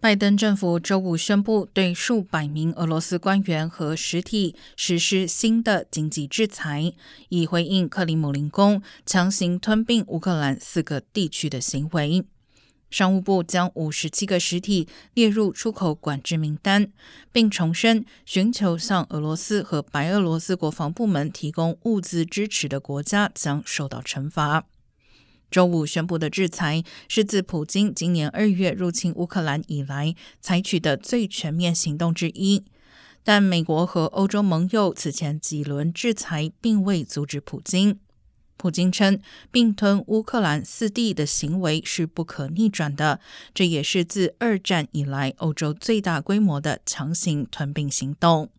拜登政府周五宣布对数百名俄罗斯官员和实体实施新的经济制裁，以回应克里姆林宫强行吞并乌克兰四个地区的行为。商务部将五十七个实体列入出口管制名单，并重申寻求向俄罗斯和白俄罗斯国防部门提供物资支持的国家将受到惩罚。周五宣布的制裁是自普京今年二月入侵乌克兰以来采取的最全面行动之一，但美国和欧洲盟友此前几轮制裁并未阻止普京。普京称并吞乌克兰四地的行为是不可逆转的，这也是自二战以来欧洲最大规模的强行吞并行动。